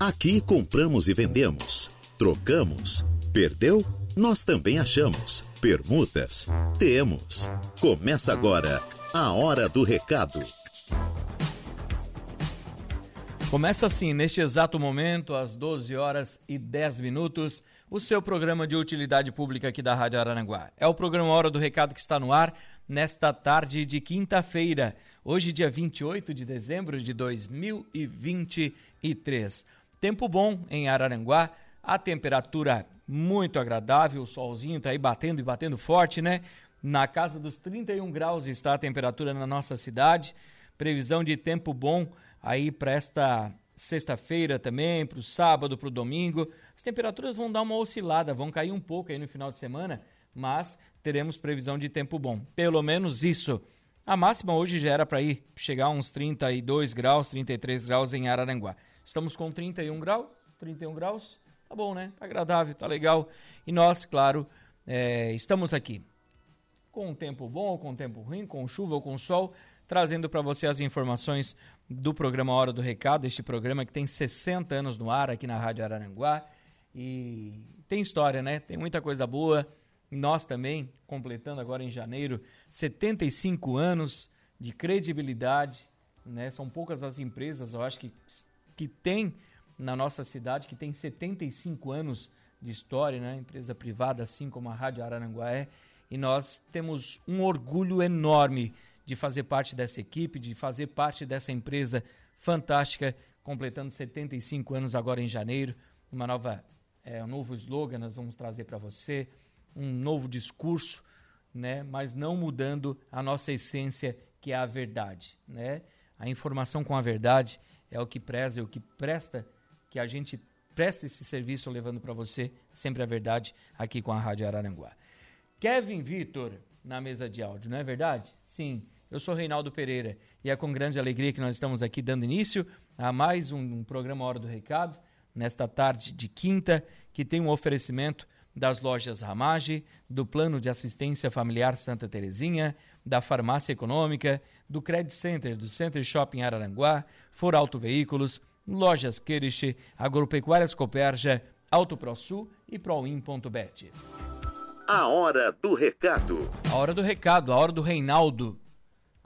Aqui compramos e vendemos, trocamos, perdeu? Nós também achamos. Permutas? Temos. Começa agora a Hora do Recado. Começa assim, neste exato momento, às 12 horas e 10 minutos, o seu programa de utilidade pública aqui da Rádio Araranguá. É o programa Hora do Recado que está no ar nesta tarde de quinta-feira, hoje, dia 28 de dezembro de 2023. Tempo bom em Araranguá, a temperatura muito agradável, o solzinho está aí batendo e batendo forte, né? Na casa dos 31 graus está a temperatura na nossa cidade. Previsão de tempo bom aí para esta sexta-feira também, para o sábado, para o domingo. As temperaturas vão dar uma oscilada, vão cair um pouco aí no final de semana, mas teremos previsão de tempo bom. Pelo menos isso. A máxima hoje já era para ir chegar a uns 32 graus, 33 graus em Araranguá. Estamos com 31 graus, 31 graus, tá bom, né? Tá agradável, tá legal. E nós, claro, é, estamos aqui com tempo bom ou com tempo ruim, com chuva ou com sol, trazendo para você as informações do programa Hora do Recado, este programa que tem 60 anos no ar aqui na Rádio Araranguá. E tem história, né? Tem muita coisa boa. Nós também, completando agora em janeiro, 75 anos de credibilidade. Né? São poucas as empresas, eu acho que, que tem na nossa cidade, que tem 75 anos de história, né? empresa privada, assim como a Rádio Araranguá é. E nós temos um orgulho enorme de fazer parte dessa equipe, de fazer parte dessa empresa fantástica, completando 75 anos agora em janeiro. Uma nova, é, um novo slogan nós vamos trazer para você, um novo discurso, né? mas não mudando a nossa essência, que é a verdade. Né? A informação com a verdade é o que preza, é o que presta, que a gente presta esse serviço levando para você sempre a verdade aqui com a Rádio Araranguá. Kevin Vitor na mesa de áudio, não é verdade? Sim. Eu sou Reinaldo Pereira e é com grande alegria que nós estamos aqui dando início a mais um, um programa Hora do Recado, nesta tarde de quinta, que tem um oferecimento das lojas Ramage, do Plano de Assistência Familiar Santa Terezinha, da Farmácia Econômica, do Credit Center, do Center Shopping Araranguá, For Auto Veículos, Lojas Queriche, Agropecuárias Coperja, Auto ProSul e Proin.bet. A Hora do Recado. A Hora do Recado, a Hora do Reinaldo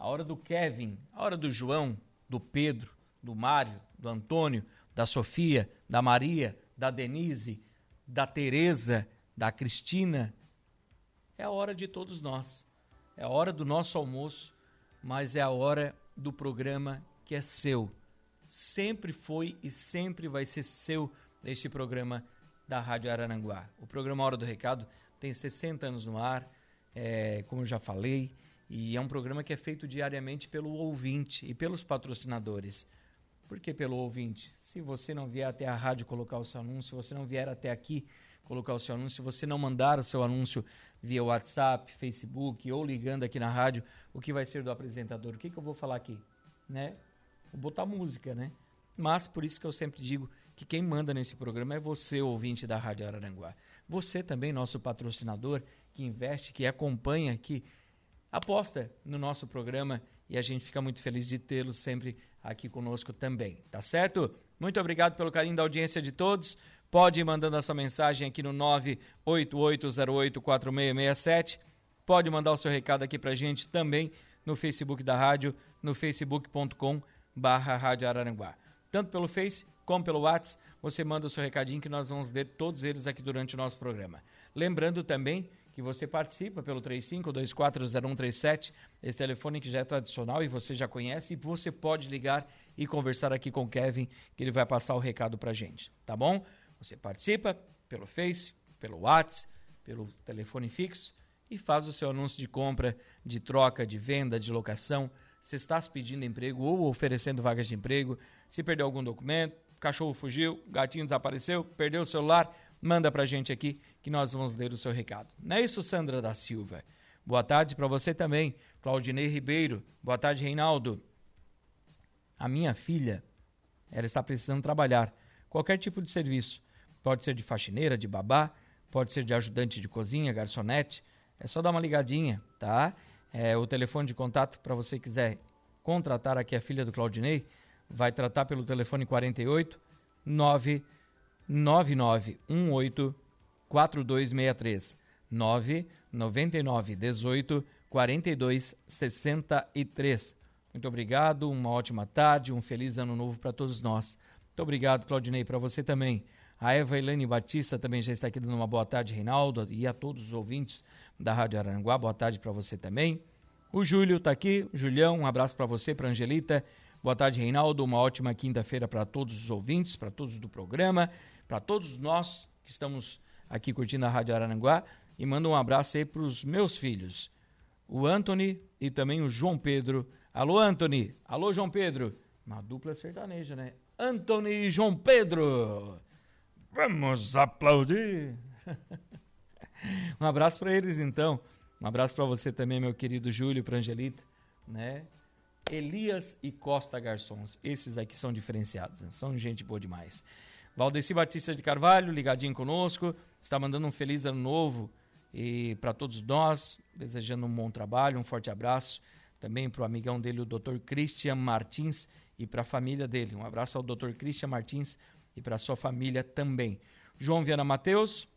a hora do Kevin, a hora do João, do Pedro, do Mário, do Antônio, da Sofia, da Maria, da Denise, da Teresa, da Cristina. É a hora de todos nós. É a hora do nosso almoço, mas é a hora do programa que é seu. Sempre foi e sempre vai ser seu este programa da Rádio Araranguá. O programa Hora do Recado tem 60 anos no ar, é, como eu já falei, e é um programa que é feito diariamente pelo ouvinte e pelos patrocinadores. Por que pelo ouvinte? Se você não vier até a rádio colocar o seu anúncio, se você não vier até aqui colocar o seu anúncio, se você não mandar o seu anúncio via WhatsApp, Facebook ou ligando aqui na rádio, o que vai ser do apresentador? O que, que eu vou falar aqui? Né? Vou botar música, né? Mas por isso que eu sempre digo que quem manda nesse programa é você, ouvinte da Rádio Araranguá. Você também, nosso patrocinador, que investe, que acompanha aqui aposta no nosso programa e a gente fica muito feliz de tê-lo sempre aqui conosco também, tá certo? Muito obrigado pelo carinho da audiência de todos. Pode ir mandando a sua mensagem aqui no 988084667. Pode mandar o seu recado aqui pra gente também no Facebook da rádio, no facebook.com barra Rádio Araranguá. Tanto pelo Face como pelo WhatsApp, você manda o seu recadinho que nós vamos ler todos eles aqui durante o nosso programa. Lembrando também que você participa pelo 35240137, esse telefone que já é tradicional e você já conhece, e você pode ligar e conversar aqui com o Kevin, que ele vai passar o recado pra gente, tá bom? Você participa pelo Face, pelo WhatsApp, pelo telefone fixo e faz o seu anúncio de compra, de troca, de venda, de locação. Se está pedindo emprego ou oferecendo vagas de emprego, se perdeu algum documento, cachorro fugiu, gatinho desapareceu, perdeu o celular, manda pra gente aqui que nós vamos ler o seu recado. Não é isso, Sandra da Silva? Boa tarde para você também, Claudinei Ribeiro. Boa tarde, Reinaldo. A minha filha, ela está precisando trabalhar. Qualquer tipo de serviço. Pode ser de faxineira, de babá, pode ser de ajudante de cozinha, garçonete. É só dar uma ligadinha, tá? É, o telefone de contato para você quiser contratar aqui a filha do Claudinei, vai tratar pelo telefone 48 99918 4263 999 18 42 63. Muito obrigado, uma ótima tarde, um feliz ano novo para todos nós. Muito obrigado, Claudinei, para você também. A Eva Helene Batista também já está aqui dando uma boa tarde, Reinaldo, e a todos os ouvintes da Rádio Aranguá. Boa tarde para você também. O Júlio está aqui, Julião, um abraço para você, para Angelita. Boa tarde, Reinaldo. Uma ótima quinta-feira para todos os ouvintes, para todos do programa, para todos nós que estamos aqui curtindo a Rádio Aranguá. E manda um abraço aí para os meus filhos, o Anthony e também o João Pedro. Alô, Anthony. Alô, João Pedro. Uma dupla sertaneja, né? Anthony e João Pedro. Vamos aplaudir. um abraço para eles, então. Um abraço para você também, meu querido Júlio, para Angelita, né? Elias e Costa Garçons. Esses aqui são diferenciados, né? são gente boa demais. Valdeci Batista de Carvalho, ligadinho conosco, está mandando um feliz ano novo e para todos nós, desejando um bom trabalho, um forte abraço também para o amigão dele, o Dr. Christian Martins, e para a família dele. Um abraço ao Dr. Christian Martins e para sua família também. João Viana Mateus,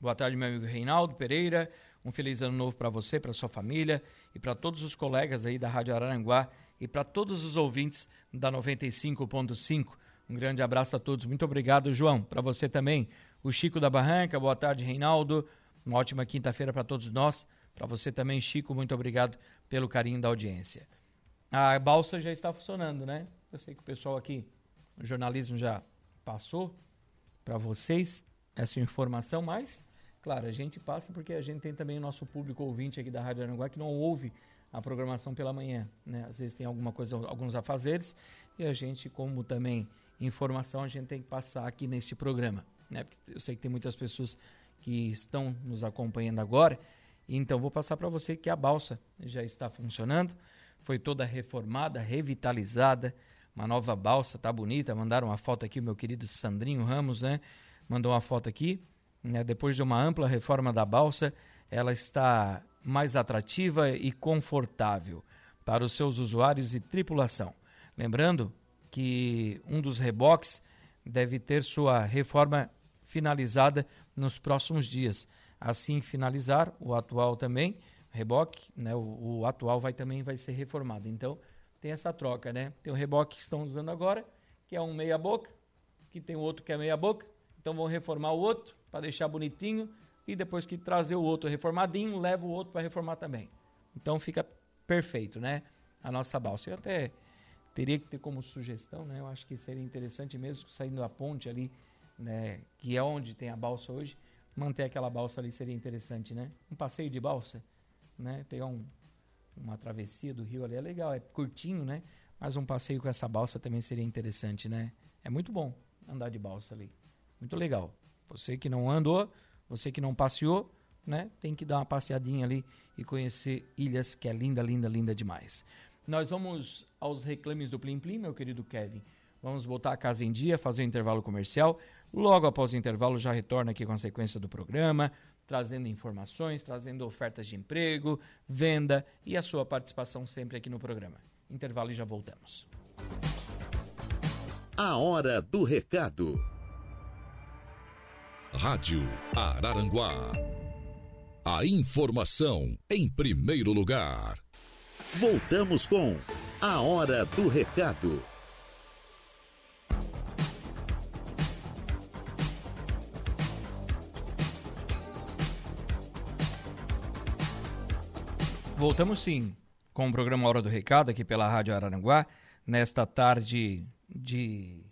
boa tarde, meu amigo Reinaldo Pereira. Um feliz ano novo para você, para sua família e para todos os colegas aí da Rádio Araranguá e para todos os ouvintes da 95.5. Um grande abraço a todos. Muito obrigado, João. Para você também, o Chico da Barranca. Boa tarde, Reinaldo. Uma ótima quinta-feira para todos nós. Para você também, Chico, muito obrigado pelo carinho da audiência. A balsa já está funcionando, né? Eu sei que o pessoal aqui, o jornalismo já passou para vocês essa informação, mas, claro, a gente passa porque a gente tem também o nosso público ouvinte aqui da Rádio Aranguá que não ouve a programação pela manhã, né? Às vezes tem alguma coisa, alguns afazeres e a gente, como também informação, a gente tem que passar aqui neste programa, né? Porque eu sei que tem muitas pessoas que estão nos acompanhando agora então vou passar para você que a balsa já está funcionando, foi toda reformada, revitalizada, uma nova balsa, tá bonita. Mandaram uma foto aqui, o meu querido Sandrinho Ramos, né? Mandou uma foto aqui. Né? Depois de uma ampla reforma da balsa, ela está mais atrativa e confortável para os seus usuários e tripulação. Lembrando que um dos reboques deve ter sua reforma finalizada nos próximos dias. Assim finalizar, o atual também, reboque, né, o, o, atual vai também vai ser reformado. Então, tem essa troca, né? Tem o reboque que estão usando agora, que é um meia boca, que tem outro que é meia boca. Então vão reformar o outro para deixar bonitinho e depois que trazer o outro reformadinho, leva o outro para reformar também. Então fica perfeito, né? A nossa balsa. Eu até teria que ter como sugestão, né? Eu acho que seria interessante mesmo saindo da ponte ali, né, que é onde tem a balsa hoje, manter aquela balsa ali seria interessante, né? Um passeio de balsa, né? Pegar um, uma travessia do rio ali é legal, é curtinho, né? Mas um passeio com essa balsa também seria interessante, né? É muito bom andar de balsa ali. Muito legal. Você que não andou, você que não passeou, né? Tem que dar uma passeadinha ali e conhecer ilhas que é linda, linda, linda demais. Nós vamos aos reclames do Plim Plim, meu querido Kevin. Vamos botar a casa em dia, fazer o um intervalo comercial. Logo após o intervalo, já retorna aqui com a sequência do programa, trazendo informações, trazendo ofertas de emprego, venda e a sua participação sempre aqui no programa. Intervalo e já voltamos. A hora do recado. Rádio Araranguá. A informação em primeiro lugar. Voltamos com A Hora do Recado. Voltamos sim com o programa Hora do Recado aqui pela Rádio Araranguá, nesta tarde de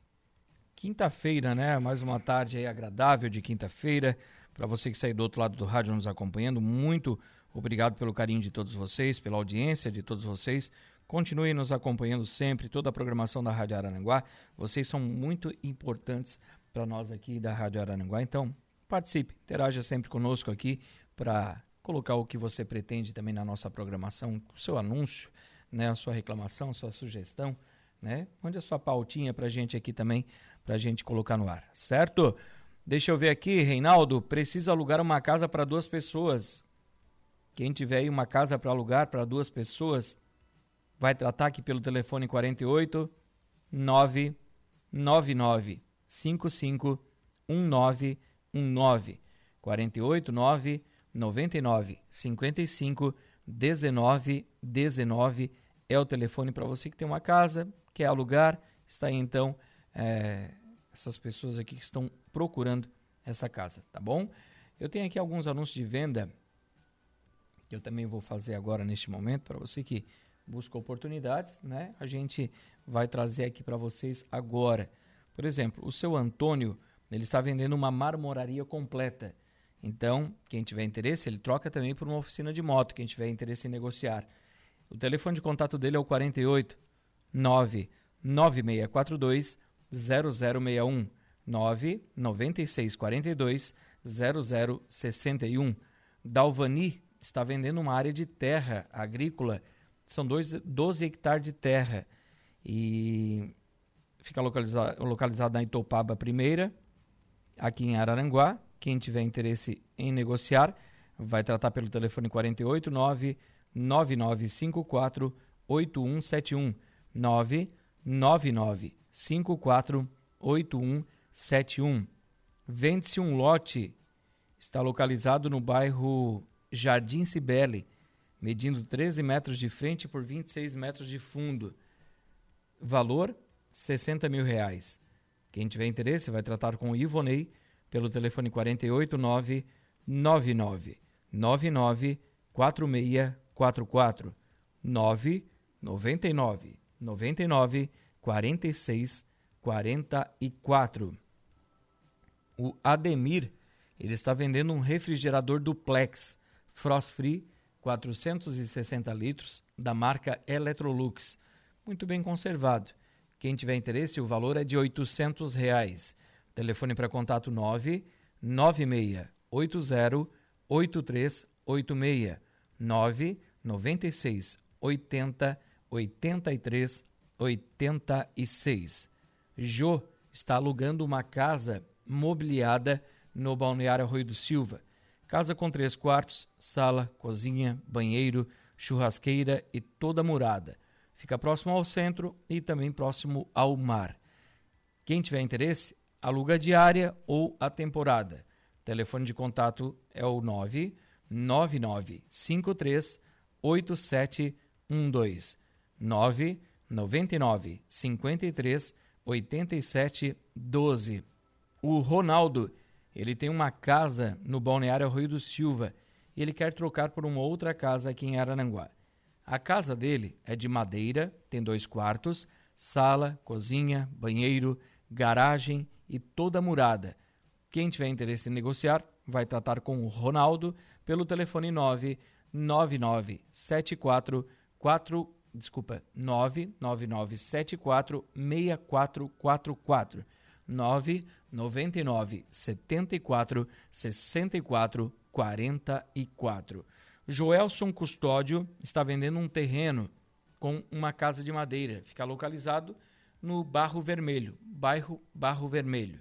quinta-feira, né? Mais uma tarde agradável de quinta-feira. Para você que está do outro lado do rádio nos acompanhando, muito obrigado pelo carinho de todos vocês, pela audiência de todos vocês. Continue nos acompanhando sempre, toda a programação da Rádio Araranguá. Vocês são muito importantes para nós aqui da Rádio Araranguá. Então, participe, interaja sempre conosco aqui para colocar o que você pretende também na nossa programação, o seu anúncio, né, a sua reclamação, a sua sugestão, né? Mande a sua pautinha para a gente aqui também, para a gente colocar no ar, certo? Deixa eu ver aqui, Reinaldo, precisa alugar uma casa para duas pessoas. Quem tiver aí uma casa para alugar para duas pessoas, vai tratar aqui pelo telefone 48 9 9955 1919 48 9 99 55 19 19 é o telefone para você que tem uma casa, quer alugar, está aí então é, essas pessoas aqui que estão procurando essa casa, tá bom? Eu tenho aqui alguns anúncios de venda que eu também vou fazer agora neste momento para você que busca oportunidades, né? A gente vai trazer aqui para vocês agora. Por exemplo, o seu Antônio, ele está vendendo uma marmoraria completa. Então, quem tiver interesse, ele troca também por uma oficina de moto, quem tiver interesse em negociar. O telefone de contato dele é o 48 99642 0061 99642 0061. Dalvani está vendendo uma área de terra agrícola, são dois, 12 hectares de terra e fica localizado, localizado na Itopaba Primeira, aqui em Araranguá. Quem tiver interesse em negociar, vai tratar pelo telefone 489 9954 8171 999 54 8171. Vende-se um lote, está localizado no bairro Jardim Cibele, medindo 13 metros de frente por 26 metros de fundo. Valor 60 mil reais. Quem tiver interesse vai tratar com o Ivonei pelo telefone 489 99 99 4644 999 99 46 44. O Ademir, ele está vendendo um refrigerador duplex Frost Free 460 litros da marca Electrolux, muito bem conservado. Quem tiver interesse, o valor é de 800 reais. Telefone para contato 9 9680 8386 9 96 80 83 86. Jô está alugando uma casa mobiliada no Balneário Arroio do Silva. Casa com três quartos, sala, cozinha, banheiro, churrasqueira e toda murada. Fica próximo ao centro e também próximo ao mar. Quem tiver interesse, aluga diária ou a temporada. Telefone de contato é o 99953 8712 999 53 87 12. O Ronaldo, ele tem uma casa no balneário Rio do Silva e ele quer trocar por uma outra casa aqui em Arananguá. A casa dele é de madeira, tem dois quartos, sala, cozinha, banheiro, garagem e toda murada. Quem tiver interesse em negociar, vai tratar com o Ronaldo pelo telefone 99974 4 desculpa, 99974 6444 999 74 64 44. Joelson Custódio está vendendo um terreno com uma casa de madeira. Fica localizado no Barro Vermelho, bairro Barro Vermelho.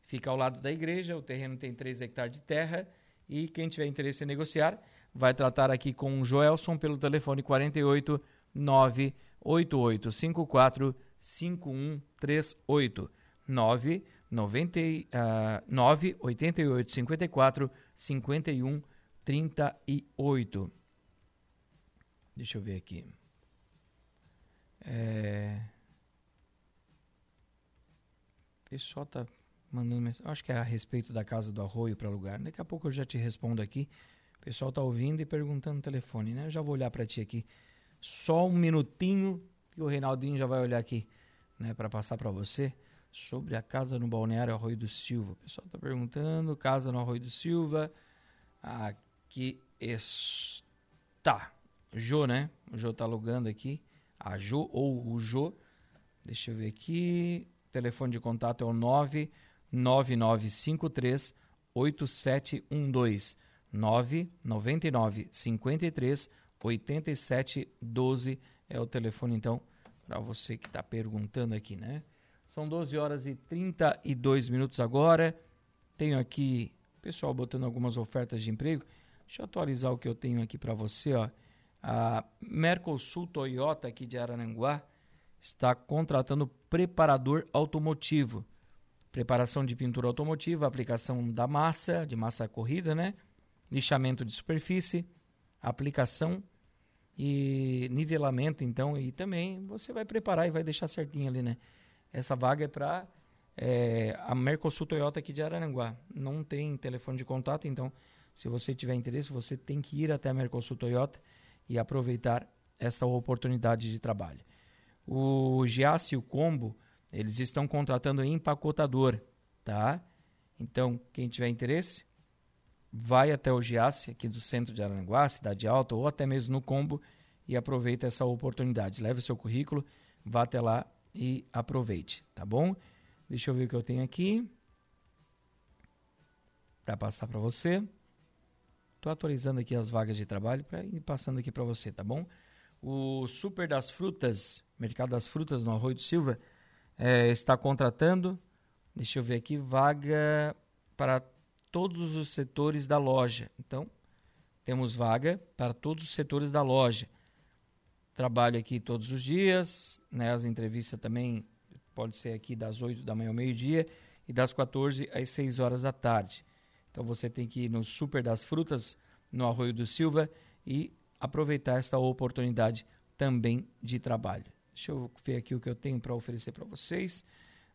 Fica ao lado da igreja, o terreno tem 3 hectares de terra e quem tiver interesse em negociar vai tratar aqui com o Joelson pelo telefone 48 98854 5138 9 90, uh, 9 88 54 51 38. Deixa eu ver aqui. É... O pessoal tá mandando mensagem. Acho que é a respeito da casa do arroio para alugar. Daqui a pouco eu já te respondo aqui. O pessoal tá ouvindo e perguntando no telefone, né? Eu já vou olhar para ti aqui. Só um minutinho que o Reinaldinho já vai olhar aqui, né, para passar para você sobre a casa no balneário Arroio do Silva. O pessoal está perguntando, casa no Arroio do Silva. Aqui está. Jô, né? O Jô está alugando aqui. A Jô ou o Jô. Deixa eu ver aqui. Telefone de contato é o 99953 8712 999 53 8712 é o telefone então para você que está perguntando aqui, né? São 12 horas e 32 minutos agora. Tenho aqui pessoal botando algumas ofertas de emprego. Deixa eu atualizar o que eu tenho aqui para você, ó. A Mercosul Toyota aqui de Arananguá está contratando preparador automotivo. Preparação de pintura automotiva, aplicação da massa, de massa corrida, né? Lixamento de superfície, aplicação e nivelamento, então, e também você vai preparar e vai deixar certinho ali, né? Essa vaga é para é, a Mercosul Toyota aqui de Araranguá. Não tem telefone de contato, então, se você tiver interesse, você tem que ir até a Mercosul Toyota e aproveitar essa oportunidade de trabalho. O Giasse e o Combo, eles estão contratando empacotador, tá? Então, quem tiver interesse, vai até o Giasse, aqui do centro de Aranguá, Cidade Alta, ou até mesmo no Combo, e aproveita essa oportunidade. Leve o seu currículo, vá até lá e aproveite, tá bom? Deixa eu ver o que eu tenho aqui para passar para você. Estou atualizando aqui as vagas de trabalho para ir passando aqui para você, tá bom? O Super das Frutas, Mercado das Frutas no Arroio do Silva, é, está contratando, deixa eu ver aqui, vaga para todos os setores da loja. Então, temos vaga para todos os setores da loja. Trabalho aqui todos os dias, né? As entrevistas também pode ser aqui das 8 da manhã ao meio-dia e das 14 às 6 horas da tarde. Então você tem que ir no Super das Frutas, no Arroio do Silva e aproveitar esta oportunidade também de trabalho. Deixa eu ver aqui o que eu tenho para oferecer para vocês,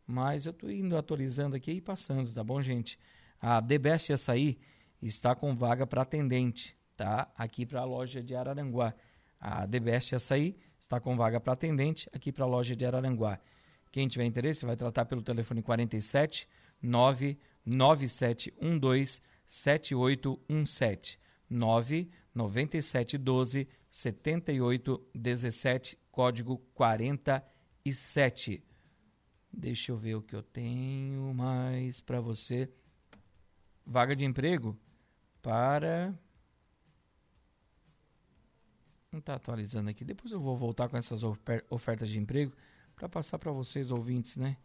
mas eu estou indo atualizando aqui e passando, tá bom, gente? A The Best Açaí está com vaga para atendente, tá? Aqui para a loja de Araranguá. A The Best Açaí está com vaga para atendente aqui para a loja de Araranguá. Quem tiver interesse vai tratar pelo telefone 47 99712 7817 9 9712 7817, código 47. Deixa eu ver o que eu tenho mais para você. Vaga de emprego para. Não está atualizando aqui. Depois eu vou voltar com essas ofertas de emprego para passar para vocês, ouvintes, né?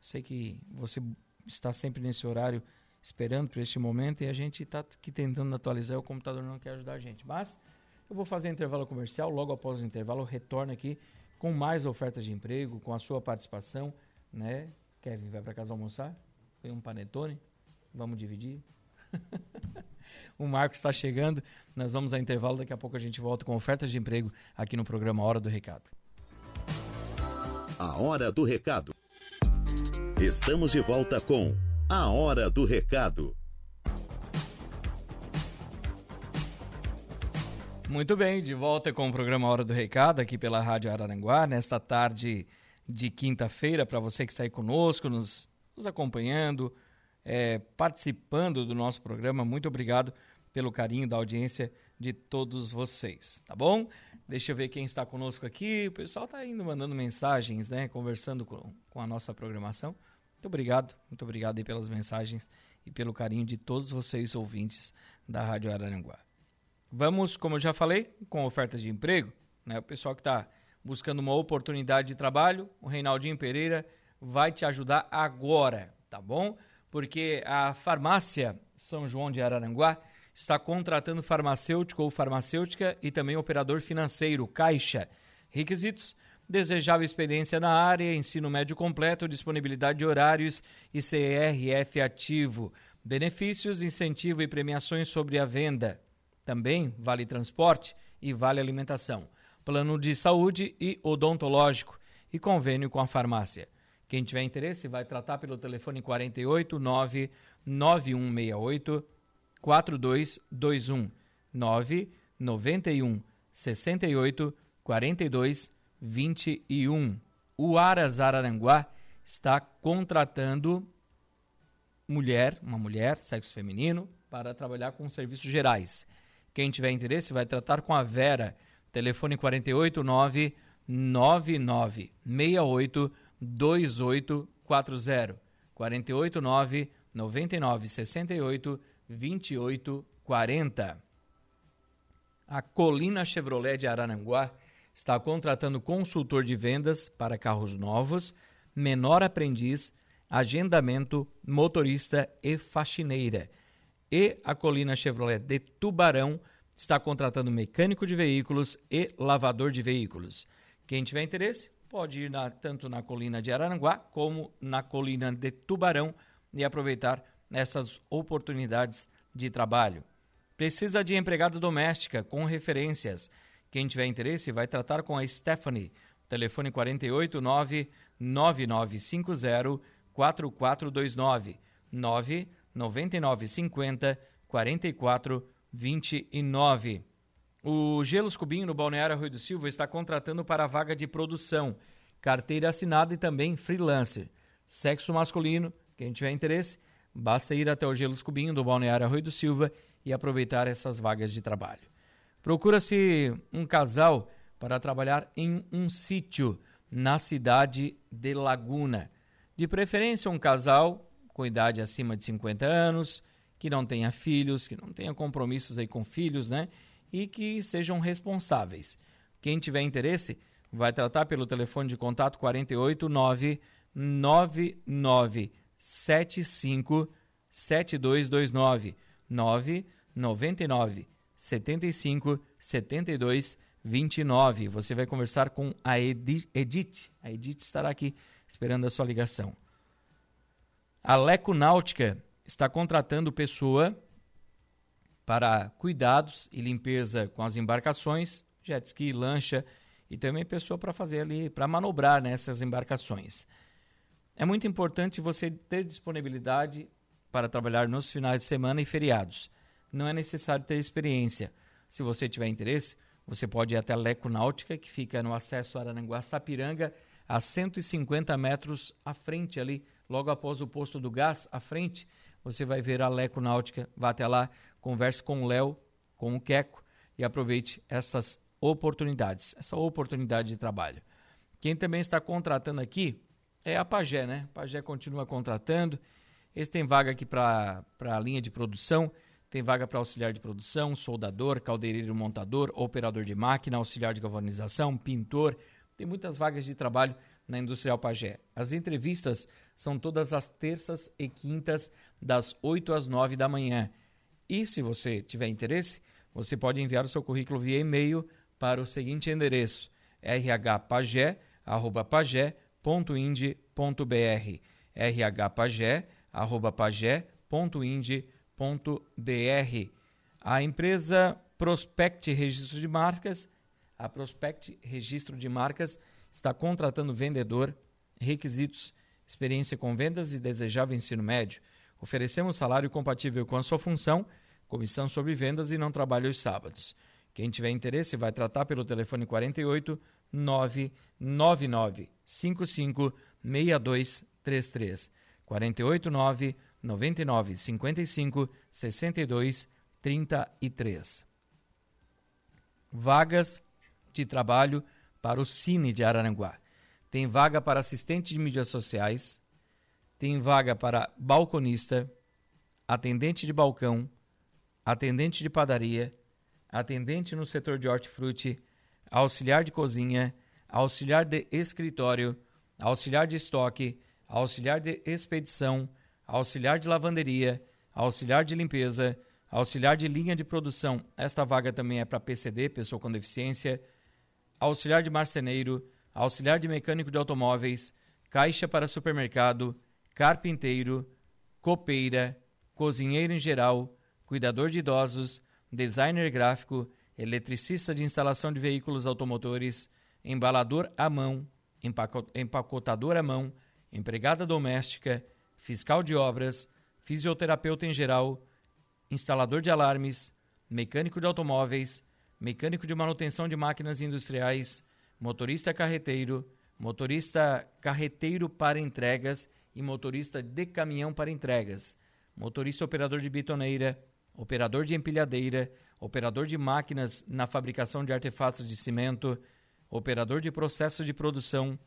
Sei que você está sempre nesse horário esperando por este momento e a gente está aqui tentando atualizar o computador não quer ajudar a gente. Mas eu vou fazer intervalo comercial, logo após o intervalo eu retorno aqui com mais ofertas de emprego, com a sua participação, né? Kevin, vai para casa almoçar? Foi um panetone? Vamos dividir? o Marco está chegando, nós vamos a intervalo, daqui a pouco a gente volta com ofertas de emprego aqui no programa Hora do Recado. A Hora do Recado. Estamos de volta com a Hora do Recado. Muito bem, de volta com o programa Hora do Recado aqui pela Rádio Araranguá, nesta tarde de quinta-feira, para você que está aí conosco, nos, nos acompanhando, é, participando do nosso programa. Muito obrigado pelo carinho da audiência de todos vocês, tá bom? Deixa eu ver quem está conosco aqui. O pessoal está indo mandando mensagens, né? Conversando com, com a nossa programação. Muito obrigado, muito obrigado aí pelas mensagens e pelo carinho de todos vocês ouvintes da Rádio Araranguá. Vamos, como eu já falei, com ofertas de emprego, né? O pessoal que está buscando uma oportunidade de trabalho, o Reinaldinho Pereira vai te ajudar agora, tá bom? Porque a farmácia São João de Araranguá está contratando farmacêutico ou farmacêutica e também operador financeiro, Caixa. Requisitos: desejável experiência na área, ensino médio completo, disponibilidade de horários e CRF ativo. Benefícios, incentivo e premiações sobre a venda. Também vale transporte e vale alimentação. Plano de saúde e odontológico e convênio com a farmácia. Quem tiver interesse vai tratar pelo telefone 48 9 9168 4221 9 91 68 42 21. O Aras Araranguá está contratando mulher, uma mulher, sexo feminino, para trabalhar com serviços gerais. Quem tiver interesse vai tratar com a Vera. Telefone 489 99 68 2840. 489 99 68 2840. A Colina Chevrolet de Araranguá está contratando consultor de vendas para carros novos, menor aprendiz, agendamento, motorista e faxineira. E a Colina Chevrolet de Tubarão está contratando mecânico de veículos e lavador de veículos. Quem tiver interesse, pode ir na, tanto na colina de Araranguá como na colina de Tubarão e aproveitar essas oportunidades de trabalho. Precisa de empregada doméstica com referências. Quem tiver interesse vai tratar com a Stephanie. Telefone 489 9950 4429 99950 4429. O Gelos Cubinho no Balneário Rui do Silva está contratando para a vaga de produção, carteira assinada e também freelancer. Sexo masculino, quem tiver interesse, basta ir até o Gelos Cubinho do Balneário Rui do Silva e aproveitar essas vagas de trabalho. Procura-se um casal para trabalhar em um sítio na cidade de Laguna. De preferência, um casal com idade acima de 50 anos, que não tenha filhos, que não tenha compromissos aí com filhos, né? E que sejam responsáveis. Quem tiver interesse, vai tratar pelo telefone de contato 489 9975 7229 999 75 72 29. Você vai conversar com a Edith. A Edith estará aqui esperando a sua ligação. A Leco Náutica está contratando pessoa para cuidados e limpeza com as embarcações, jet ski, lancha e também pessoa para fazer ali, para manobrar nessas embarcações. É muito importante você ter disponibilidade para trabalhar nos finais de semana e feriados. Não é necessário ter experiência. Se você tiver interesse, você pode ir até a Leco Náutica, que fica no acesso Araranguá Sapiranga, a 150 metros à frente ali, logo após o posto do gás, à frente, você vai ver a Leco Náutica. Vá até lá, converse com o Léo, com o Queco e aproveite essas oportunidades, essa oportunidade de trabalho. Quem também está contratando aqui é a Pagé, né? A Pagé continua contratando. Esse tem vaga aqui para a linha de produção. Tem vaga para auxiliar de produção, soldador, caldeireiro montador, operador de máquina, auxiliar de galvanização, pintor. Tem muitas vagas de trabalho na Industrial Pagé. As entrevistas são todas as terças e quintas, das 8 às 9 da manhã. E se você tiver interesse, você pode enviar o seu currículo via e-mail para o seguinte endereço: rhpagé.pagé.ind.br br A empresa Prospect Registro de Marcas, a Prospect Registro de Marcas está contratando vendedor, requisitos, experiência com vendas e desejável ensino médio. Oferecemos salário compatível com a sua função, comissão sobre vendas e não trabalho os sábados. Quem tiver interesse vai tratar pelo telefone 48 999 55 6233. 48 9 99 55 62 33. Vagas de trabalho para o Cine de Araranguá. Tem vaga para assistente de mídias sociais, tem vaga para balconista, atendente de balcão, atendente de padaria, atendente no setor de hortifruti, auxiliar de cozinha, auxiliar de escritório, auxiliar de estoque, auxiliar de expedição, auxiliar de lavanderia, auxiliar de limpeza, auxiliar de linha de produção. Esta vaga também é para PCD, pessoa com deficiência, auxiliar de marceneiro, auxiliar de mecânico de automóveis, caixa para supermercado, carpinteiro, copeira, cozinheiro em geral, cuidador de idosos, designer gráfico, eletricista de instalação de veículos automotores, embalador à mão, empacotador à mão, empregada doméstica, fiscal de obras, fisioterapeuta em geral, instalador de alarmes, mecânico de automóveis, mecânico de manutenção de máquinas industriais, motorista carreteiro, motorista carreteiro para entregas e motorista de caminhão para entregas, motorista operador de bitoneira, operador de empilhadeira, operador de máquinas na fabricação de artefatos de cimento, operador de processo de produção,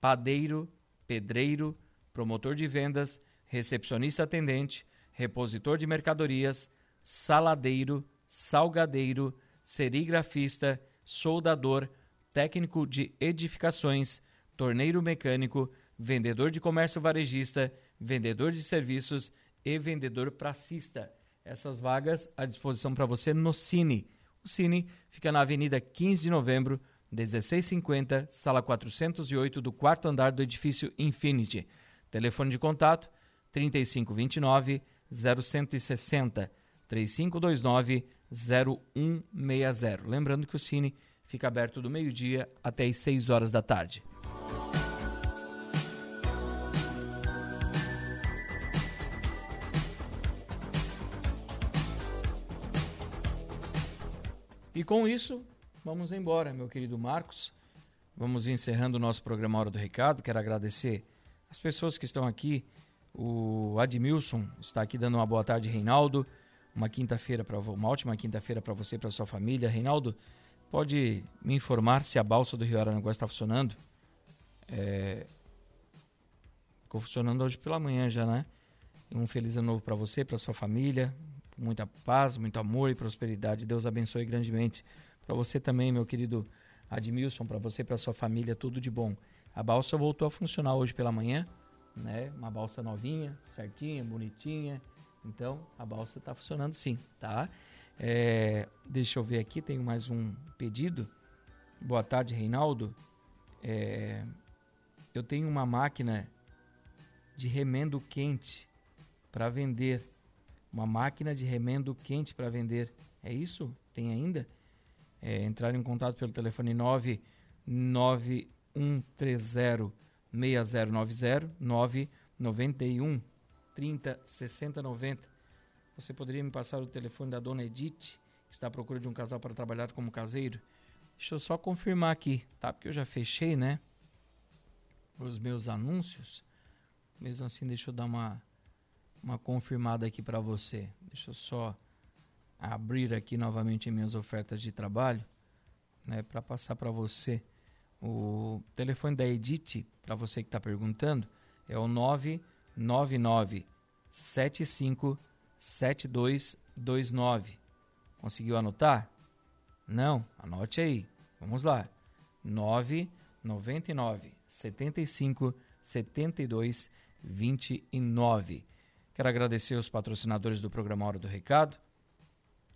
padeiro, pedreiro, promotor de vendas, recepcionista atendente, repositor de mercadorias, saladeiro, salgadeiro, serigrafista, soldador, técnico de edificações, torneiro mecânico, vendedor de comércio varejista, vendedor de serviços e vendedor pracista. Essas vagas à disposição para você no Cine. O Cine fica na Avenida 15 de Novembro, 1650, sala 408 do quarto andar do edifício Infinity. Telefone de contato 3529 0160 3529 0160. Lembrando que o Cine fica aberto do meio-dia até às 6 horas da tarde. E com isso, vamos embora, meu querido Marcos. Vamos encerrando o nosso programa Hora do Recado. Quero agradecer as pessoas que estão aqui. O Admilson está aqui dando uma boa tarde, Reinaldo. Uma quinta-feira para uma ótima quinta-feira para você e para sua família. Reinaldo, pode me informar se a balsa do Rio Aranaguá está funcionando? É... Ficou funcionando hoje pela manhã já, né? Um feliz ano novo para você, para sua família, muita paz, muito amor e prosperidade. Deus abençoe grandemente. Para você também, meu querido Admilson, para você para sua família, tudo de bom. A balsa voltou a funcionar hoje pela manhã, né? Uma balsa novinha, certinha, bonitinha. Então, a balsa está funcionando sim, tá? É, deixa eu ver aqui, tenho mais um pedido. Boa tarde, Reinaldo. É, eu tenho uma máquina de remendo quente para vender uma máquina de remendo quente para vender. É isso? Tem ainda? É, entrar em contato pelo telefone 99130 6090 991 30 60 90. Você poderia me passar o telefone da dona Edith, que está à procura de um casal para trabalhar como caseiro? Deixa eu só confirmar aqui, tá? Porque eu já fechei, né? Os meus anúncios. Mesmo assim, deixa eu dar uma uma confirmada aqui para você. Deixa eu só abrir aqui novamente minhas ofertas de trabalho, né, para passar para você. O telefone da Edith, para você que está perguntando, é o 999 75 7229. Conseguiu anotar? Não? Anote aí. Vamos lá. 999 75 72 29. Quero agradecer os patrocinadores do programa Hora do Recado,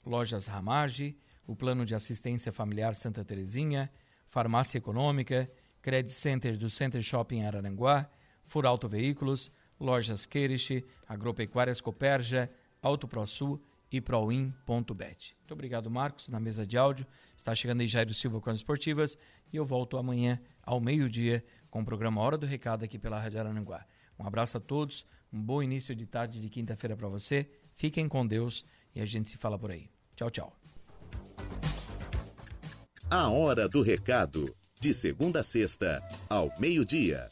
Lojas Ramage, o Plano de Assistência Familiar Santa Terezinha, Farmácia Econômica, Credit Center do Center Shopping Araranguá, Furauto Veículos, Lojas Queirish, Agropecuárias Coperja, Auto ProSul e Proin.bet. Muito obrigado, Marcos, na mesa de áudio. Está chegando aí Jairo Silva com as esportivas e eu volto amanhã ao meio-dia com o programa Hora do Recado aqui pela Rádio Araranguá. Um abraço a todos, um bom início de tarde de quinta-feira para você. Fiquem com Deus e a gente se fala por aí. Tchau, tchau. A Hora do Recado, de segunda a sexta, ao meio-dia.